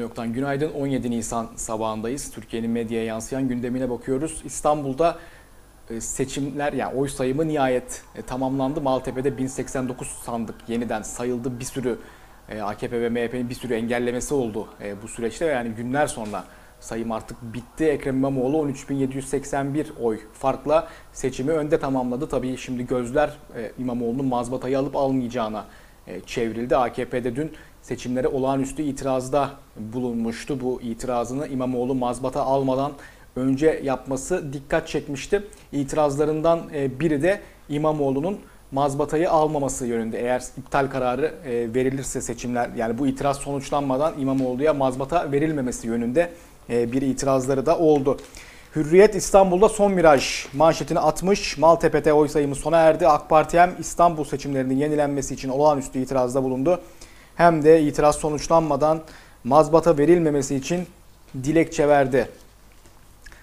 Ne yoktan günaydın 17 Nisan sabahındayız. Türkiye'nin medyaya yansıyan gündemine bakıyoruz. İstanbul'da e, seçimler yani oy sayımı nihayet e, tamamlandı. Maltepe'de 1089 sandık yeniden sayıldı. Bir sürü e, AKP ve MHP'nin bir sürü engellemesi oldu bu süreçte. Yani günler sonra sayım artık bitti. Ekrem İmamoğlu 13.781 oy farkla seçimi önde tamamladı. Tabii şimdi gözler İmamoğlu'nun mazbatayı alıp almayacağına çevrildi. AKP'de dün seçimlere olağanüstü itirazda bulunmuştu. Bu itirazını İmamoğlu mazbata almadan önce yapması dikkat çekmişti. İtirazlarından e, biri de İmamoğlu'nun mazbatayı almaması yönünde. Eğer iptal kararı e, verilirse seçimler yani bu itiraz sonuçlanmadan İmamoğlu'ya mazbata verilmemesi yönünde e, bir itirazları da oldu. Hürriyet İstanbul'da son viraj manşetini atmış. Maltepe'de oy sayımı sona erdi. AK Parti hem İstanbul seçimlerinin yenilenmesi için olağanüstü itirazda bulundu hem de itiraz sonuçlanmadan mazbata verilmemesi için dilekçe verdi.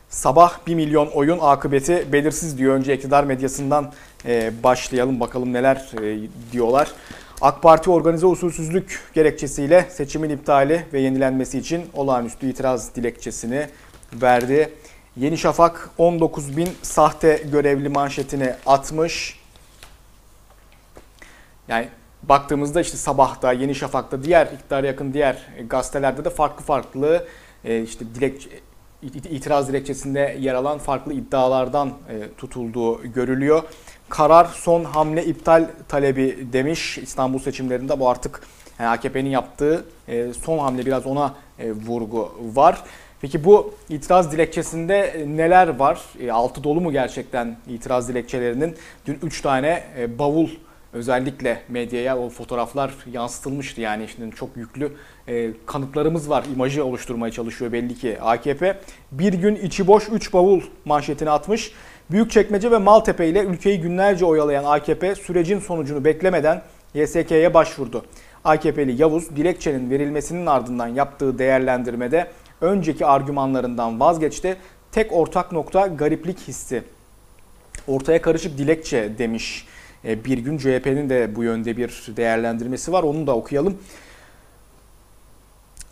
Sabah 1 milyon oyun akıbeti belirsiz diyor. Önce iktidar medyasından e, başlayalım bakalım neler e, diyorlar. AK Parti organize usulsüzlük gerekçesiyle seçimin iptali ve yenilenmesi için olağanüstü itiraz dilekçesini verdi. Yeni Şafak 19 bin sahte görevli manşetini atmış. Yani baktığımızda işte sabahta, Yeni Şafak'ta, diğer iktidara yakın diğer gazetelerde de farklı farklı e, işte dilek itiraz dilekçesinde yer alan farklı iddialardan e, tutulduğu görülüyor. Karar son hamle iptal talebi demiş İstanbul seçimlerinde bu artık yani AKP'nin yaptığı e, son hamle biraz ona vurgu var. Peki bu itiraz dilekçesinde neler var? Altı dolu mu gerçekten itiraz dilekçelerinin? Dün 3 tane bavul özellikle medyaya o fotoğraflar yansıtılmıştı. Yani şimdi çok yüklü e, kanıtlarımız var. İmajı oluşturmaya çalışıyor belli ki AKP. Bir gün içi boş 3 bavul manşetini atmış. Büyükçekmece ve Maltepe ile ülkeyi günlerce oyalayan AKP sürecin sonucunu beklemeden YSK'ye başvurdu. AKP'li Yavuz dilekçenin verilmesinin ardından yaptığı değerlendirmede önceki argümanlarından vazgeçti. Tek ortak nokta gariplik hissi. Ortaya karışık dilekçe demiş bir gün CHP'nin de bu yönde bir değerlendirmesi var. Onu da okuyalım.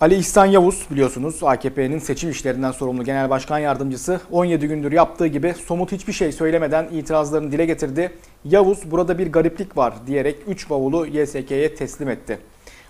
Ali İhsan Yavuz biliyorsunuz AKP'nin seçim işlerinden sorumlu genel başkan yardımcısı 17 gündür yaptığı gibi somut hiçbir şey söylemeden itirazlarını dile getirdi. Yavuz burada bir gariplik var diyerek 3 bavulu YSK'ye teslim etti.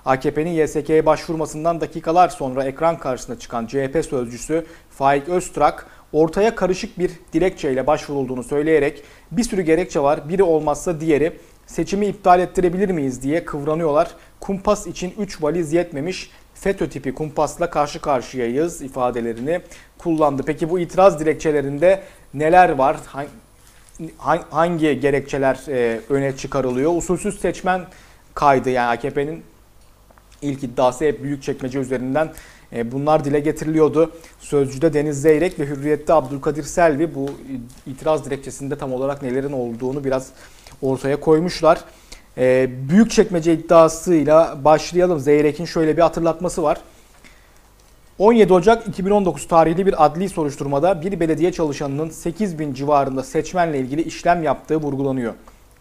AKP'nin YSK'ye başvurmasından dakikalar sonra ekran karşısına çıkan CHP sözcüsü Faik Öztrak ortaya karışık bir dilekçeyle başvurulduğunu söyleyerek bir sürü gerekçe var. Biri olmazsa diğeri seçimi iptal ettirebilir miyiz diye kıvranıyorlar. Kumpas için 3 valiz yetmemiş. FETÖ tipi kumpasla karşı karşıyayız ifadelerini kullandı. Peki bu itiraz dilekçelerinde neler var? Hangi gerekçeler e, öne çıkarılıyor? Usulsüz seçmen kaydı yani AKP'nin ilk iddiası hep büyük çekmece üzerinden bunlar dile getiriliyordu. Sözcüde Deniz Zeyrek ve Hürriyet'te Abdülkadir Selvi bu itiraz dilekçesinde tam olarak nelerin olduğunu biraz ortaya koymuşlar. E, büyük çekmece iddiasıyla başlayalım. Zeyrek'in şöyle bir hatırlatması var. 17 Ocak 2019 tarihli bir adli soruşturmada bir belediye çalışanının 8 bin civarında seçmenle ilgili işlem yaptığı vurgulanıyor.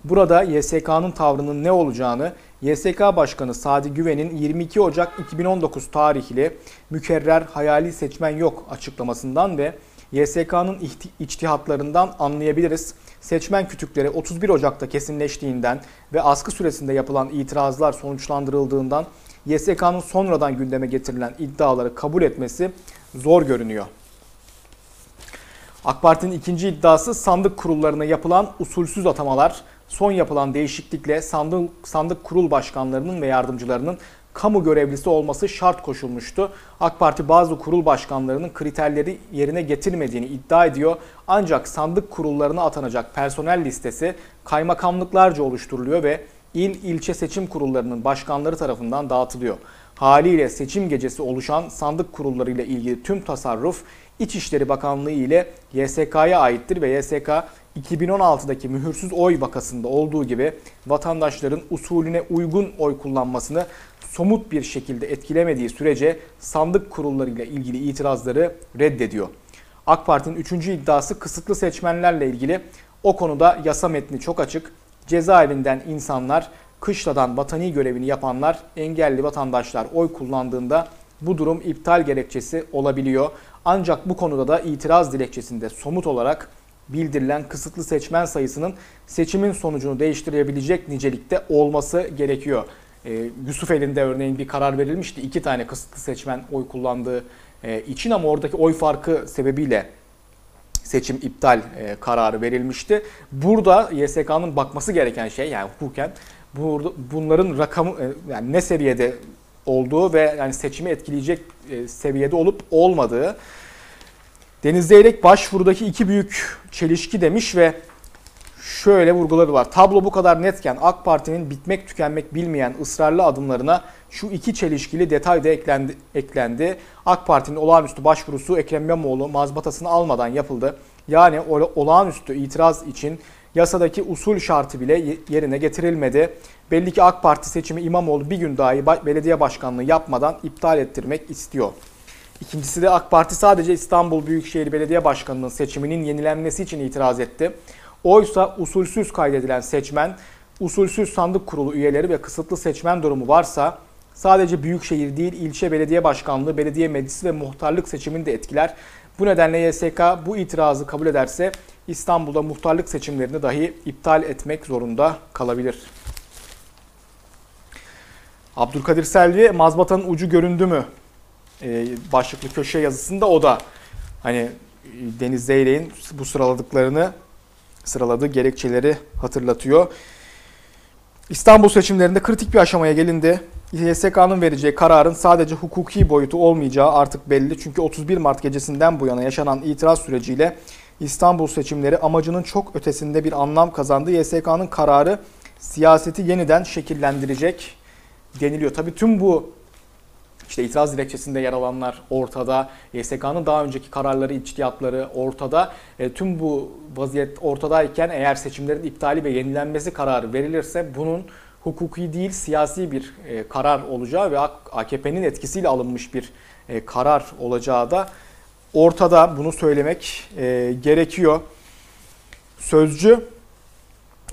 Burada YSK'nın tavrının ne olacağını YSK Başkanı Sadi Güven'in 22 Ocak 2019 tarihli mükerrer hayali seçmen yok açıklamasından ve YSK'nın içtihatlarından anlayabiliriz. Seçmen kütükleri 31 Ocak'ta kesinleştiğinden ve askı süresinde yapılan itirazlar sonuçlandırıldığından YSK'nın sonradan gündeme getirilen iddiaları kabul etmesi zor görünüyor. AK Parti'nin ikinci iddiası sandık kurullarına yapılan usulsüz atamalar son yapılan değişiklikle sandık, sandık kurul başkanlarının ve yardımcılarının kamu görevlisi olması şart koşulmuştu. AK Parti bazı kurul başkanlarının kriterleri yerine getirmediğini iddia ediyor. Ancak sandık kurullarına atanacak personel listesi kaymakamlıklarca oluşturuluyor ve il ilçe seçim kurullarının başkanları tarafından dağıtılıyor. Haliyle seçim gecesi oluşan sandık kurulları ile ilgili tüm tasarruf İçişleri Bakanlığı ile YSK'ya aittir ve YSK 2016'daki mühürsüz oy vakasında olduğu gibi vatandaşların usulüne uygun oy kullanmasını somut bir şekilde etkilemediği sürece sandık kurullarıyla ilgili itirazları reddediyor. AK Parti'nin üçüncü iddiası kısıtlı seçmenlerle ilgili. O konuda yasa metni çok açık. Cezaevinden insanlar, kışladan vatani görevini yapanlar, engelli vatandaşlar oy kullandığında bu durum iptal gerekçesi olabiliyor. Ancak bu konuda da itiraz dilekçesinde somut olarak bildirilen kısıtlı seçmen sayısının seçimin sonucunu değiştirebilecek nicelikte olması gerekiyor. Ee, Yusuf elinde örneğin bir karar verilmişti. iki tane kısıtlı seçmen oy kullandığı e, için ama oradaki oy farkı sebebiyle seçim iptal e, kararı verilmişti. Burada YSK'nın bakması gereken şey yani hukuken burada bunların rakamı e, yani ne seviyede olduğu ve yani seçimi etkileyecek e, seviyede olup olmadığı. Deniz Zeyrek başvurudaki iki büyük çelişki demiş ve şöyle vurguları var. Tablo bu kadar netken AK Parti'nin bitmek tükenmek bilmeyen ısrarlı adımlarına şu iki çelişkili detay da eklendi. eklendi. AK Parti'nin olağanüstü başvurusu Ekrem İmamoğlu mazbatasını almadan yapıldı. Yani olağanüstü itiraz için yasadaki usul şartı bile yerine getirilmedi. Belli ki AK Parti seçimi İmamoğlu bir gün dahi belediye başkanlığı yapmadan iptal ettirmek istiyor. İkincisi de AK Parti sadece İstanbul Büyükşehir Belediye Başkanı'nın seçiminin yenilenmesi için itiraz etti. Oysa usulsüz kaydedilen seçmen, usulsüz sandık kurulu üyeleri ve kısıtlı seçmen durumu varsa sadece büyükşehir değil ilçe belediye başkanlığı, belediye meclisi ve muhtarlık seçimini de etkiler. Bu nedenle YSK bu itirazı kabul ederse İstanbul'da muhtarlık seçimlerini dahi iptal etmek zorunda kalabilir. Abdülkadir Selvi mazbatanın ucu göründü mü e, başlıklı köşe yazısında o da hani Deniz Zeyrek'in bu sıraladıklarını sıraladığı gerekçeleri hatırlatıyor. İstanbul seçimlerinde kritik bir aşamaya gelindi. YSK'nın vereceği kararın sadece hukuki boyutu olmayacağı artık belli. Çünkü 31 Mart gecesinden bu yana yaşanan itiraz süreciyle İstanbul seçimleri amacının çok ötesinde bir anlam kazandı. YSK'nın kararı siyaseti yeniden şekillendirecek deniliyor. Tabii tüm bu işte itiraz dilekçesinde yer alanlar ortada. YSK'nın daha önceki kararları, içtihatları ortada. E, tüm bu vaziyet ortadayken eğer seçimlerin iptali ve yenilenmesi kararı verilirse bunun hukuki değil siyasi bir e, karar olacağı ve AKP'nin etkisiyle alınmış bir e, karar olacağı da ortada. Bunu söylemek e, gerekiyor. Sözcü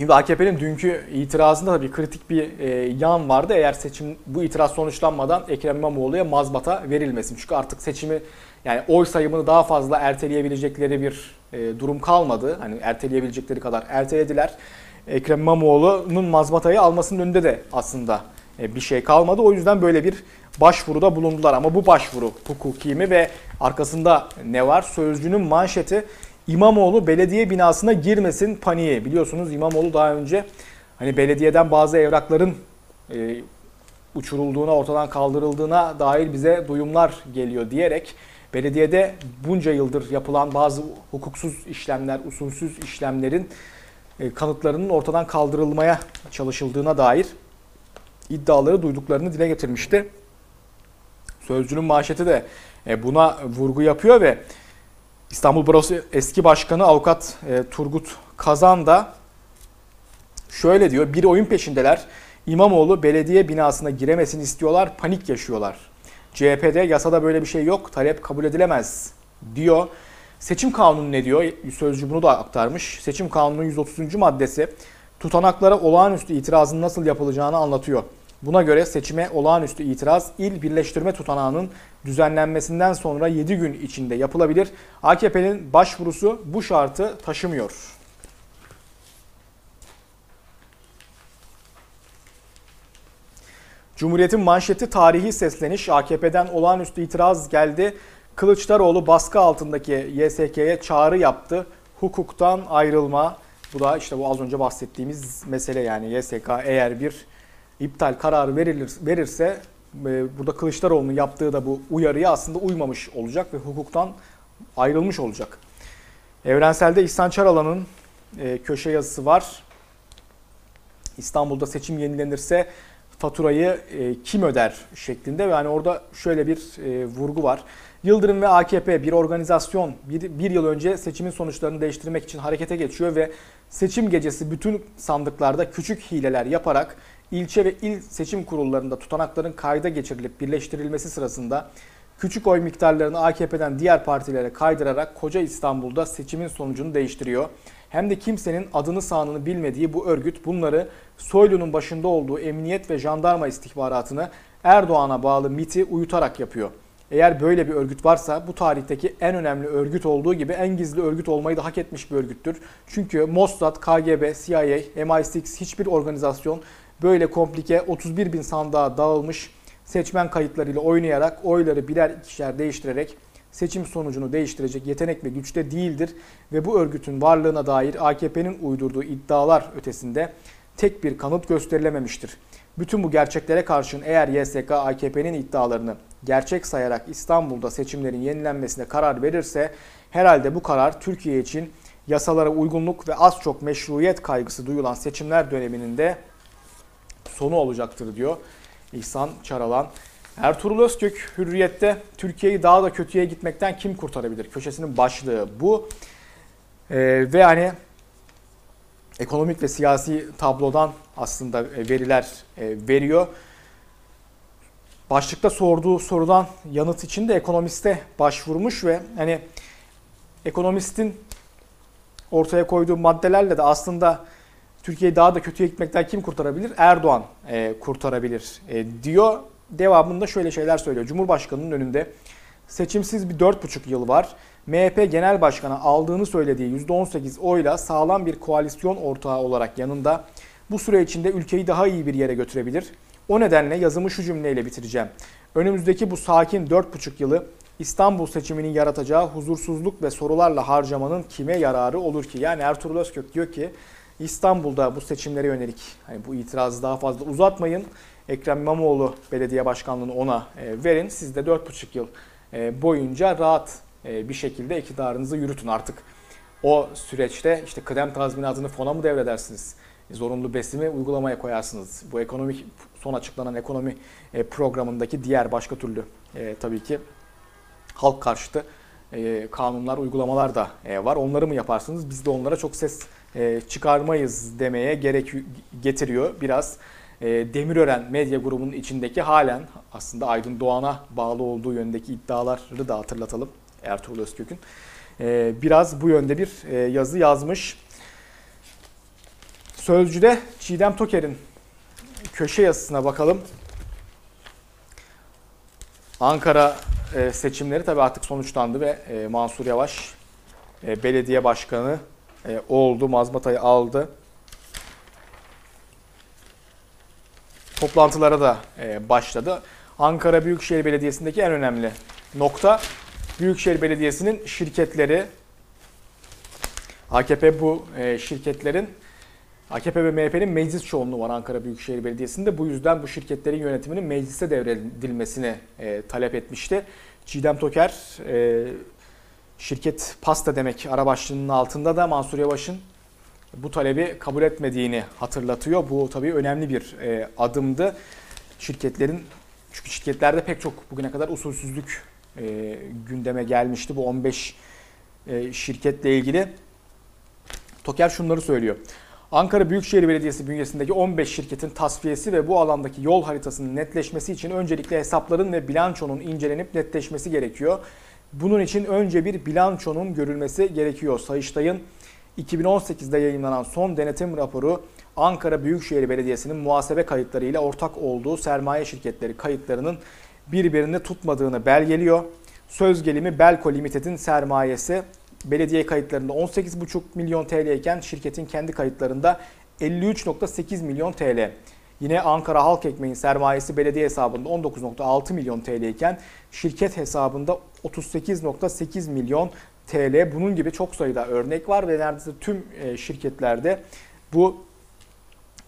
Şimdi AKP'nin dünkü itirazında da bir kritik bir e, yan vardı. Eğer seçim bu itiraz sonuçlanmadan Ekrem İmamoğlu'ya mazbata verilmesin. Çünkü artık seçimi yani oy sayımını daha fazla erteleyebilecekleri bir e, durum kalmadı. Hani erteleyebilecekleri kadar ertelediler. Ekrem İmamoğlu'nun mazbatayı almasının önünde de aslında e, bir şey kalmadı. O yüzden böyle bir başvuruda bulundular. Ama bu başvuru hukuki mi ve arkasında ne var? Sözcünün manşeti İmamoğlu belediye binasına girmesin paniği. Biliyorsunuz İmamoğlu daha önce hani belediyeden bazı evrakların e, uçurulduğuna, ortadan kaldırıldığına dair bize duyumlar geliyor diyerek belediyede bunca yıldır yapılan bazı hukuksuz işlemler, usulsüz işlemlerin e, kanıtlarının ortadan kaldırılmaya çalışıldığına dair iddiaları duyduklarını dile getirmişti. Sözcünün manşeti de e, buna vurgu yapıyor ve İstanbul Barosu eski başkanı avukat e, Turgut Kazan da şöyle diyor. Bir oyun peşindeler. İmamoğlu belediye binasına giremesini istiyorlar. Panik yaşıyorlar. CHP'de yasada böyle bir şey yok. Talep kabul edilemez diyor. Seçim kanunu ne diyor? Sözcü bunu da aktarmış. Seçim kanunun 130. maddesi tutanaklara olağanüstü itirazın nasıl yapılacağını anlatıyor. Buna göre seçime olağanüstü itiraz il birleştirme tutanağının düzenlenmesinden sonra 7 gün içinde yapılabilir. AKP'nin başvurusu bu şartı taşımıyor. Cumhuriyet'in manşeti tarihi sesleniş. AKP'den olağanüstü itiraz geldi. Kılıçdaroğlu baskı altındaki YSK'ye çağrı yaptı. Hukuktan ayrılma. Bu da işte bu az önce bahsettiğimiz mesele yani YSK eğer bir iptal kararı verilir, verirse e, burada Kılıçdaroğlu'nun yaptığı da bu uyarıya aslında uymamış olacak ve hukuktan ayrılmış olacak. Evrensel'de İhsan Çaralan'ın e, köşe yazısı var. İstanbul'da seçim yenilenirse faturayı e, kim öder şeklinde ve yani orada şöyle bir vurgu var. Yıldırım ve AKP bir organizasyon bir, bir yıl önce seçimin sonuçlarını değiştirmek için harekete geçiyor ve seçim gecesi bütün sandıklarda küçük hileler yaparak ilçe ve il seçim kurullarında tutanakların kayda geçirilip birleştirilmesi sırasında küçük oy miktarlarını AKP'den diğer partilere kaydırarak koca İstanbul'da seçimin sonucunu değiştiriyor. Hem de kimsenin adını sağını bilmediği bu örgüt bunları Soylu'nun başında olduğu emniyet ve jandarma istihbaratını Erdoğan'a bağlı MIT'i uyutarak yapıyor. Eğer böyle bir örgüt varsa bu tarihteki en önemli örgüt olduğu gibi en gizli örgüt olmayı da hak etmiş bir örgüttür. Çünkü Mossad, KGB, CIA, MI6 hiçbir organizasyon böyle komplike 31 bin sandığa dağılmış seçmen kayıtlarıyla oynayarak oyları birer ikişer değiştirerek seçim sonucunu değiştirecek yetenek ve güçte değildir ve bu örgütün varlığına dair AKP'nin uydurduğu iddialar ötesinde tek bir kanıt gösterilememiştir. Bütün bu gerçeklere karşın eğer YSK AKP'nin iddialarını gerçek sayarak İstanbul'da seçimlerin yenilenmesine karar verirse herhalde bu karar Türkiye için yasalara uygunluk ve az çok meşruiyet kaygısı duyulan seçimler döneminin de sonu olacaktır diyor İhsan Çaralan. Ertuğrul Özkök Hürriyet'te Türkiye'yi daha da kötüye gitmekten kim kurtarabilir? Köşesinin başlığı bu. Ee, ve hani ekonomik ve siyasi tablodan aslında veriler e, veriyor. Başlıkta sorduğu sorudan yanıt için de ekonomiste başvurmuş ve hani ekonomistin ortaya koyduğu maddelerle de aslında Türkiye'yi daha da kötüye gitmekten kim kurtarabilir? Erdoğan e, kurtarabilir e, diyor. Devamında şöyle şeyler söylüyor. Cumhurbaşkanının önünde seçimsiz bir 4,5 yıl var. MHP Genel Başkanı aldığını söylediği %18 oyla sağlam bir koalisyon ortağı olarak yanında bu süre içinde ülkeyi daha iyi bir yere götürebilir. O nedenle yazımı şu cümleyle bitireceğim. Önümüzdeki bu sakin 4,5 yılı İstanbul seçiminin yaratacağı huzursuzluk ve sorularla harcamanın kime yararı olur ki? Yani Ertuğrul Özkök diyor ki İstanbul'da bu seçimlere yönelik hani bu itirazı daha fazla uzatmayın. Ekrem İmamoğlu belediye başkanlığını ona e, verin. Siz de 4,5 yıl e, boyunca rahat e, bir şekilde iktidarınızı yürütün artık. O süreçte işte kıdem tazminatını fona mı devredersiniz? Zorunlu besimi uygulamaya koyarsınız. Bu ekonomik son açıklanan ekonomi programındaki diğer başka türlü tabii ki halk karşıtı kanunlar, uygulamalar da var. Onları mı yaparsınız? Biz de onlara çok ses çıkarmayız demeye gerek getiriyor biraz. Demirören medya grubunun içindeki halen aslında Aydın Doğan'a bağlı olduğu yöndeki iddiaları da hatırlatalım Ertuğrul Özkök'ün. Biraz bu yönde bir yazı yazmış. Sözcü'de Çiğdem Toker'in köşe yazısına bakalım. Ankara seçimleri tabii artık sonuçlandı ve Mansur Yavaş belediye başkanı oldu. Mazbatayı aldı. toplantılara da e, başladı. Ankara Büyükşehir Belediyesi'ndeki en önemli nokta Büyükşehir Belediyesi'nin şirketleri AKP bu e, şirketlerin AKP ve MHP'nin meclis çoğunluğu var Ankara Büyükşehir Belediyesi'nde. Bu yüzden bu şirketlerin yönetiminin meclise devredilmesini e, talep etmişti. Çiğdem Toker şirket pasta demek ara başlığının altında da Mansur Yavaş'ın bu talebi kabul etmediğini hatırlatıyor. Bu tabii önemli bir e, adımdı. Şirketlerin çünkü şirketlerde pek çok bugüne kadar usulsüzlük e, gündeme gelmişti. Bu 15 e, şirketle ilgili. Toker şunları söylüyor. Ankara Büyükşehir Belediyesi bünyesindeki 15 şirketin tasfiyesi ve bu alandaki yol haritasının netleşmesi için öncelikle hesapların ve bilançonun incelenip netleşmesi gerekiyor. Bunun için önce bir bilançonun görülmesi gerekiyor. Sayıştay'ın 2018'de yayınlanan son denetim raporu Ankara Büyükşehir Belediyesi'nin muhasebe kayıtları ile ortak olduğu sermaye şirketleri kayıtlarının birbirini tutmadığını belgeliyor. Söz gelimi Belko Limited'in sermayesi belediye kayıtlarında 18,5 milyon TL iken şirketin kendi kayıtlarında 53,8 milyon TL. Yine Ankara Halk Ekmeği'nin sermayesi belediye hesabında 19,6 milyon TL iken şirket hesabında 38,8 milyon TL. Bunun gibi çok sayıda örnek var ve neredeyse tüm e, şirketlerde bu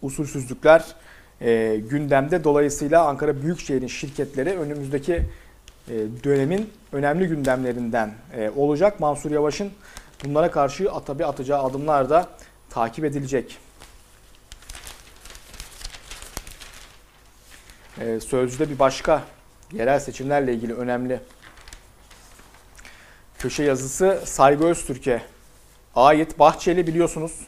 usulsüzlükler e, gündemde. Dolayısıyla Ankara Büyükşehir'in şirketleri önümüzdeki e, dönemin önemli gündemlerinden olacak. Mansur Yavaş'ın bunlara karşı tabi atacağı adımlar da takip edilecek. Sözcüde bir başka yerel seçimlerle ilgili önemli köşe yazısı Saygı Öztürk'e ait. Bahçeli biliyorsunuz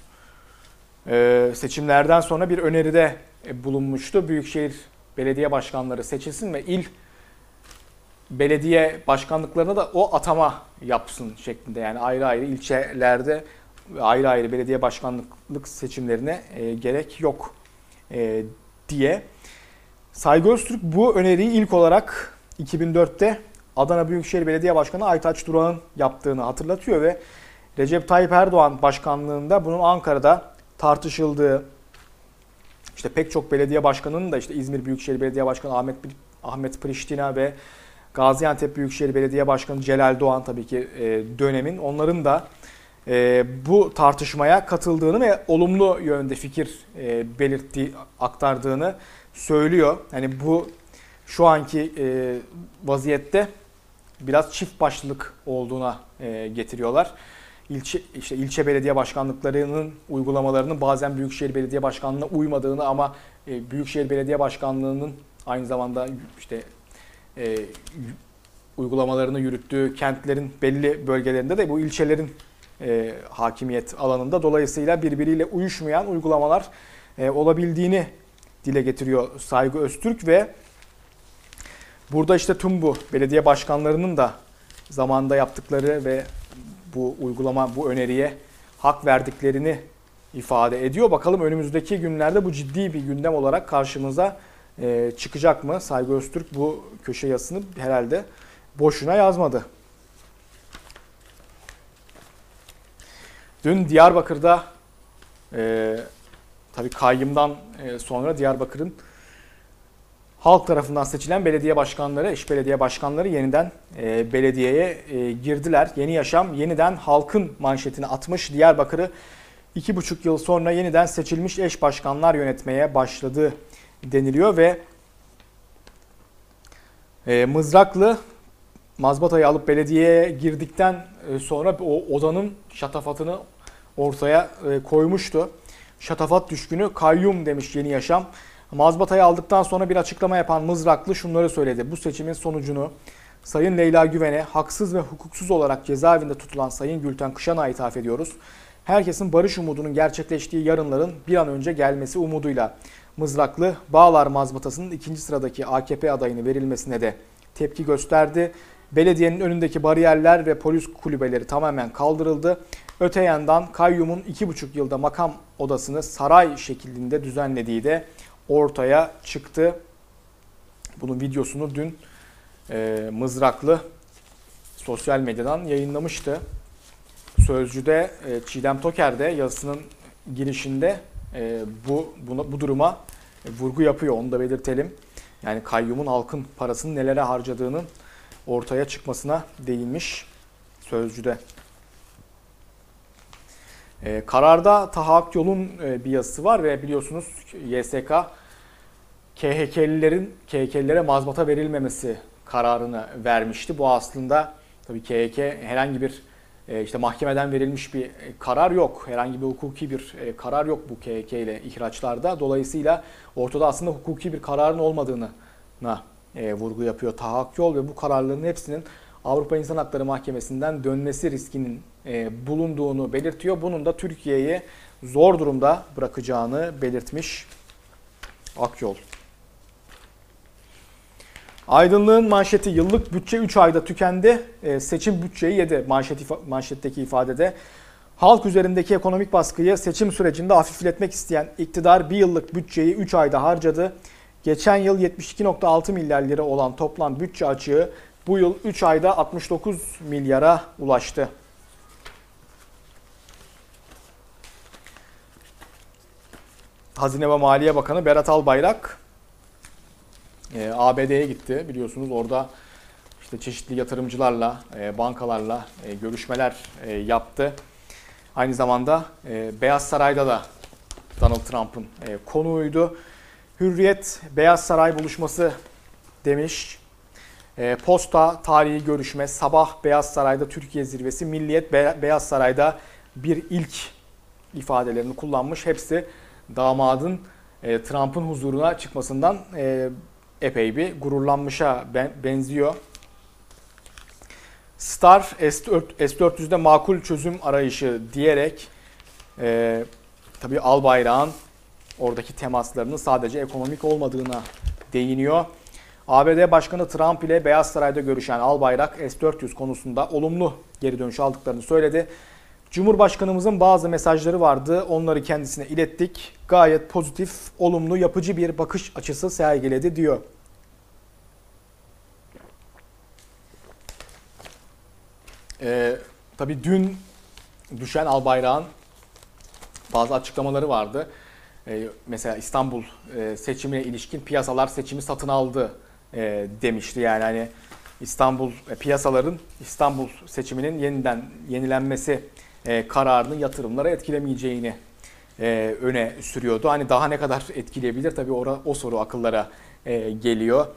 e, seçimlerden sonra bir öneride bulunmuştu. Büyükşehir belediye başkanları seçilsin ve il belediye başkanlıklarına da o atama yapsın şeklinde. Yani ayrı ayrı ilçelerde ayrı ayrı belediye başkanlık seçimlerine e, gerek yok e, diye. Saygı Öztürk bu öneriyi ilk olarak 2004'te Adana Büyükşehir Belediye Başkanı Aytaç Durağ'ın yaptığını hatırlatıyor ve Recep Tayyip Erdoğan başkanlığında bunun Ankara'da tartışıldığı işte pek çok belediye başkanının da işte İzmir Büyükşehir Belediye Başkanı Ahmet Ahmet Priştina ve Gaziantep Büyükşehir Belediye Başkanı Celal Doğan tabii ki e, dönemin onların da e, bu tartışmaya katıldığını ve olumlu yönde fikir e, belirttiği, aktardığını söylüyor. Yani bu şu anki vaziyette biraz çift başlılık olduğuna getiriyorlar. İlçe, işte ilçe belediye başkanlıklarının uygulamalarının bazen Büyükşehir Belediye Başkanlığı'na uymadığını ama Büyükşehir Belediye Başkanlığı'nın aynı zamanda işte e, uygulamalarını yürüttüğü kentlerin belli bölgelerinde de bu ilçelerin e, hakimiyet alanında dolayısıyla birbiriyle uyuşmayan uygulamalar e, olabildiğini dile getiriyor Saygı Öztürk ve burada işte tüm bu belediye başkanlarının da zamanda yaptıkları ve bu uygulama bu öneriye hak verdiklerini ifade ediyor. Bakalım önümüzdeki günlerde bu ciddi bir gündem olarak karşımıza e, çıkacak mı? Saygı Öztürk bu köşe yazısını herhalde boşuna yazmadı. Dün Diyarbakır'da e, tabii kayyımdan e, sonra Diyarbakır'ın halk tarafından seçilen belediye başkanları, iş belediye başkanları yeniden e, belediyeye e, girdiler. Yeni yaşam yeniden halkın manşetini atmış. Diyarbakır'ı iki buçuk yıl sonra yeniden seçilmiş eş başkanlar yönetmeye başladı deniliyor ve e, Mızraklı mazbatayı alıp belediyeye girdikten e, sonra o odanın şatafatını ortaya e, koymuştu. Şatafat düşkünü kayyum demiş Yeni Yaşam. Mazbatayı aldıktan sonra bir açıklama yapan Mızraklı şunları söyledi. Bu seçimin sonucunu Sayın Leyla Güven'e haksız ve hukuksuz olarak cezaevinde tutulan Sayın Gülten Kışan'a ithaf ediyoruz. Herkesin barış umudunun gerçekleştiği yarınların bir an önce gelmesi umuduyla Mızraklı Bağlar mazbatasının ikinci sıradaki AKP adayını verilmesine de tepki gösterdi. Belediyenin önündeki bariyerler ve polis kulübeleri tamamen kaldırıldı. Öte yandan kayyumun iki buçuk yılda makam odasını saray şeklinde düzenlediği de ortaya çıktı. Bunun videosunu dün e, Mızraklı sosyal medyadan yayınlamıştı. Sözcü'de e, Çiğdem Toker yazısının girişinde e, bu buna, bu duruma vurgu yapıyor. Onu da belirtelim. Yani kayyumun halkın parasını nelere harcadığının ortaya çıkmasına değinmiş sözcüde. E, kararda Taha Akyol'un e, bir yazısı var ve biliyorsunuz YSK KHK'lilerin KHK'lilere mazbata verilmemesi kararını vermişti. Bu aslında tabii KHK herhangi bir e, işte mahkemeden verilmiş bir karar yok. Herhangi bir hukuki bir e, karar yok bu KHK ile ihraçlarda. Dolayısıyla ortada aslında hukuki bir kararın olmadığını e, vurgu yapıyor Taha Akyol ve bu kararların hepsinin Avrupa İnsan Hakları Mahkemesi'nden dönmesi riskinin e, bulunduğunu belirtiyor. Bunun da Türkiye'yi zor durumda bırakacağını belirtmiş Akyol. Aydınlığın manşeti yıllık bütçe 3 ayda tükendi. E, seçim bütçeyi yedi manşet, manşetteki ifadede. Halk üzerindeki ekonomik baskıyı seçim sürecinde hafifletmek isteyen iktidar bir yıllık bütçeyi 3 ayda harcadı. Geçen yıl 72.6 milyar lira olan toplam bütçe açığı bu yıl 3 ayda 69 milyara ulaştı. Hazine ve Maliye Bakanı Berat Albayrak e, ABD'ye gitti. Biliyorsunuz orada işte çeşitli yatırımcılarla, e, bankalarla e, görüşmeler e, yaptı. Aynı zamanda e, Beyaz Saray'da da Donald Trump'ın e, konuğuydu. Hürriyet Beyaz Saray buluşması demiş. E, posta tarihi görüşme, sabah Beyaz Saray'da Türkiye zirvesi, Milliyet Beyaz Saray'da bir ilk ifadelerini kullanmış. Hepsi damadın e, Trump'ın huzuruna çıkmasından e, epey bir gururlanmışa benziyor. Star S400'de makul çözüm arayışı diyerek e, tabii Albayrak'ın oradaki temaslarının sadece ekonomik olmadığına değiniyor. ABD Başkanı Trump ile Beyaz Saray'da görüşen Albayrak S-400 konusunda olumlu geri dönüş aldıklarını söyledi. Cumhurbaşkanımızın bazı mesajları vardı. Onları kendisine ilettik. Gayet pozitif, olumlu, yapıcı bir bakış açısı sergiledi diyor. Ee, tabii dün düşen Albayrak'ın bazı açıklamaları vardı. Ee, mesela İstanbul e, seçimine ilişkin piyasalar seçimi satın aldı e, demişti. Yani hani İstanbul e, piyasaların İstanbul seçiminin yeniden yenilenmesi e, kararının yatırımlara etkilemeyeceğini e, öne sürüyordu. Hani daha ne kadar etkileyebilir tabii ora, o soru akıllara e, geliyor.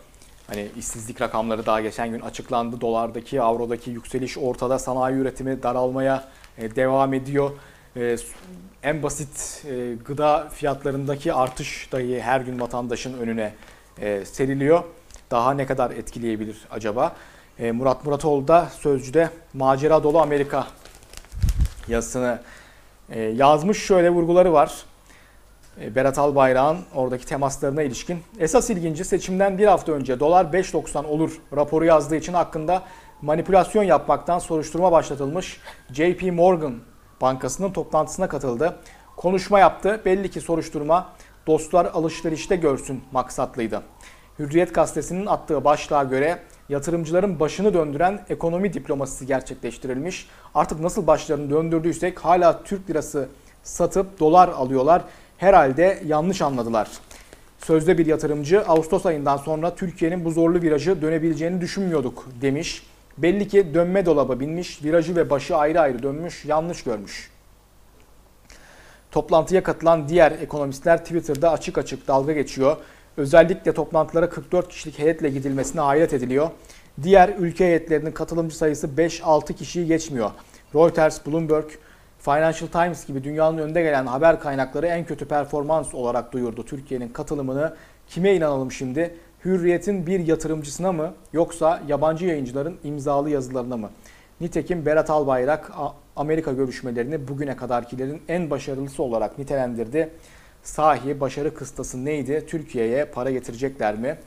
Hani işsizlik rakamları daha geçen gün açıklandı. Dolardaki, avrodaki yükseliş ortada. Sanayi üretimi daralmaya e, devam ediyor. En basit gıda fiyatlarındaki artış dahi her gün vatandaşın önüne seriliyor. Daha ne kadar etkileyebilir acaba? E, Murat Muratoğlu da Sözcü'de macera dolu Amerika yazısını e, yazmış. Şöyle vurguları var. E, Berat Albayrak'ın oradaki temaslarına ilişkin. Esas ilginci seçimden bir hafta önce dolar 5.90 olur raporu yazdığı için hakkında manipülasyon yapmaktan soruşturma başlatılmış JP Morgan Bankası'nın toplantısına katıldı. Konuşma yaptı. Belli ki soruşturma dostlar alışverişte görsün maksatlıydı. Hürriyet gazetesinin attığı başlığa göre yatırımcıların başını döndüren ekonomi diplomasisi gerçekleştirilmiş. Artık nasıl başlarını döndürdüysek hala Türk lirası satıp dolar alıyorlar. Herhalde yanlış anladılar. Sözde bir yatırımcı Ağustos ayından sonra Türkiye'nin bu zorlu virajı dönebileceğini düşünmüyorduk demiş. Belli ki dönme dolaba binmiş, virajı ve başı ayrı ayrı dönmüş, yanlış görmüş. Toplantıya katılan diğer ekonomistler Twitter'da açık açık dalga geçiyor. Özellikle toplantılara 44 kişilik heyetle gidilmesine hayret ediliyor. Diğer ülke heyetlerinin katılımcı sayısı 5-6 kişiyi geçmiyor. Reuters, Bloomberg, Financial Times gibi dünyanın önde gelen haber kaynakları en kötü performans olarak duyurdu Türkiye'nin katılımını. Kime inanalım şimdi? Hürriyet'in bir yatırımcısına mı yoksa yabancı yayıncıların imzalı yazılarına mı? Nitekim Berat Albayrak Amerika görüşmelerini bugüne kadarkilerin en başarılısı olarak nitelendirdi. Sahi başarı kıstası neydi? Türkiye'ye para getirecekler mi?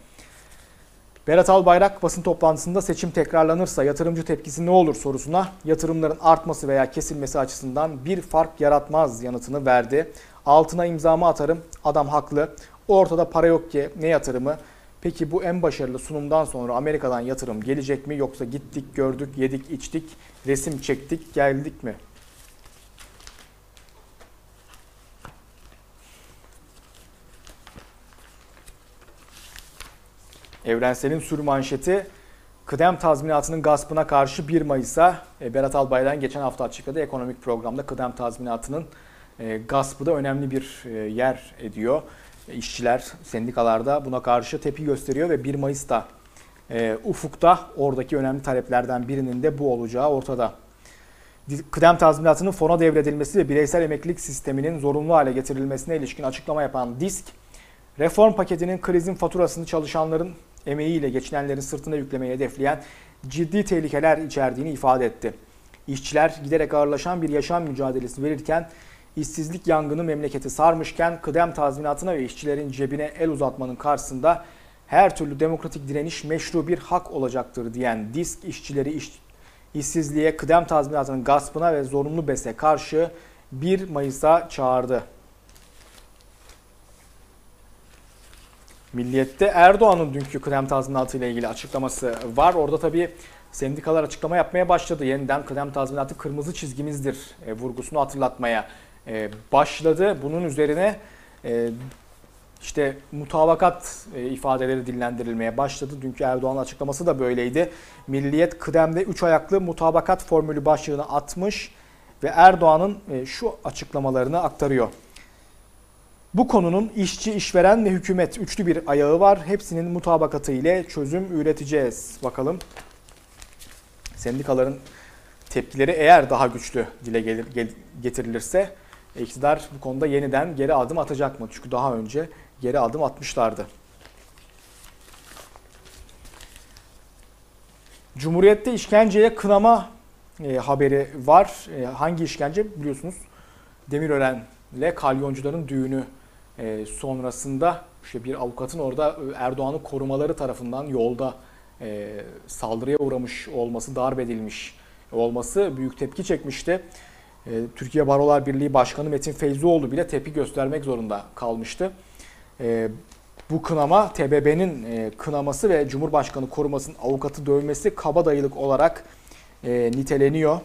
Berat Albayrak basın toplantısında seçim tekrarlanırsa yatırımcı tepkisi ne olur sorusuna yatırımların artması veya kesilmesi açısından bir fark yaratmaz yanıtını verdi. Altına imzamı atarım adam haklı. Ortada para yok ki ne yatırımı? Peki bu en başarılı sunumdan sonra Amerika'dan yatırım gelecek mi yoksa gittik gördük yedik içtik resim çektik geldik mi? Evrensel'in sür manşeti kıdem tazminatının gaspına karşı 1 Mayıs'a e, Berat Albayrak'ın geçen hafta açıkladığı ekonomik programda kıdem tazminatının e, gaspı da önemli bir e, yer ediyor. İşçiler, sendikalarda buna karşı tepki gösteriyor ve 1 Mayıs'ta ufukta oradaki önemli taleplerden birinin de bu olacağı ortada. Kıdem tazminatının fona devredilmesi ve bireysel emeklilik sisteminin zorunlu hale getirilmesine ilişkin açıklama yapan DISK, reform paketinin krizin faturasını çalışanların emeğiyle geçinenlerin sırtına yüklemeyi hedefleyen ciddi tehlikeler içerdiğini ifade etti. İşçiler giderek ağırlaşan bir yaşam mücadelesi verirken işsizlik yangını memleketi sarmışken kıdem tazminatına ve işçilerin cebine el uzatmanın karşısında her türlü demokratik direniş meşru bir hak olacaktır diyen disk işçileri iş, işsizliğe, kıdem tazminatının gaspına ve zorunlu bese karşı 1 Mayıs'a çağırdı. Milliyet'te Erdoğan'ın dünkü kıdem tazminatı ile ilgili açıklaması var. Orada tabii sendikalar açıklama yapmaya başladı. Yeniden kıdem tazminatı kırmızı çizgimizdir e, vurgusunu hatırlatmaya e, başladı. Bunun üzerine e, işte mutabakat ifadeleri dillendirilmeye başladı. Dünkü Erdoğan açıklaması da böyleydi. Milliyet kıdemde 3 ayaklı mutabakat formülü başlığını atmış ve Erdoğan'ın şu açıklamalarını aktarıyor. Bu konunun işçi, işveren ve hükümet üçlü bir ayağı var. Hepsinin mutabakatı ile çözüm üreteceğiz. Bakalım sendikaların tepkileri eğer daha güçlü dile gelir, getirilirse iktidar bu konuda yeniden geri adım atacak mı? Çünkü daha önce geri adım atmışlardı. Cumhuriyet'te işkenceye kınama e, haberi var. E, hangi işkence biliyorsunuz? Demirören'le kalyoncuların düğünü e, sonrasında işte bir avukatın orada e, Erdoğan'ı korumaları tarafından yolda e, saldırıya uğramış olması, darp edilmiş olması büyük tepki çekmişti. E, Türkiye Barolar Birliği Başkanı Metin Feyzioğlu bile tepki göstermek zorunda kalmıştı. Bu kınama TBB'nin kınaması ve Cumhurbaşkanı korumasının avukatı dövmesi kabadayılık olarak niteleniyor.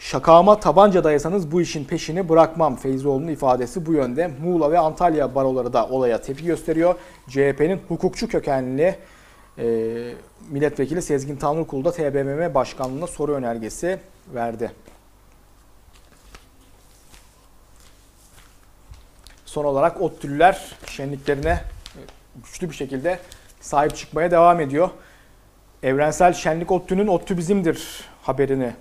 Şakağıma tabanca dayasanız bu işin peşini bırakmam. Feyzoğlu'nun ifadesi bu yönde. Muğla ve Antalya baroları da olaya tepki gösteriyor. CHP'nin hukukçu kökenli e, milletvekili Sezgin Tanrıkulu da TBMM başkanlığına soru önergesi verdi. Son olarak ODTÜ'lüler şenliklerine güçlü bir şekilde sahip çıkmaya devam ediyor. Evrensel Şenlik ODTÜ'nün ODTÜ bizimdir haberini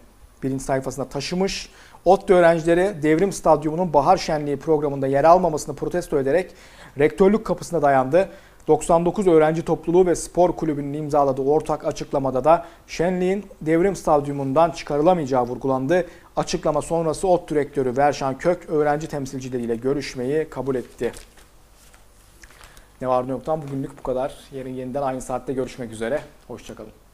birinci sayfasına taşımış. ODTÜ öğrencileri Devrim Stadyumu'nun bahar şenliği programında yer almamasını protesto ederek rektörlük kapısına dayandı. 99 öğrenci topluluğu ve spor kulübünün imzaladığı ortak açıklamada da şenliğin Devrim Stadyumu'ndan çıkarılamayacağı vurgulandı. Açıklama sonrası ODTÜ rektörü Verşan Kök öğrenci temsilcileriyle görüşmeyi kabul etti. Ne var ne yoktan bugünlük bu kadar. Yarın yeniden aynı saatte görüşmek üzere. Hoşçakalın.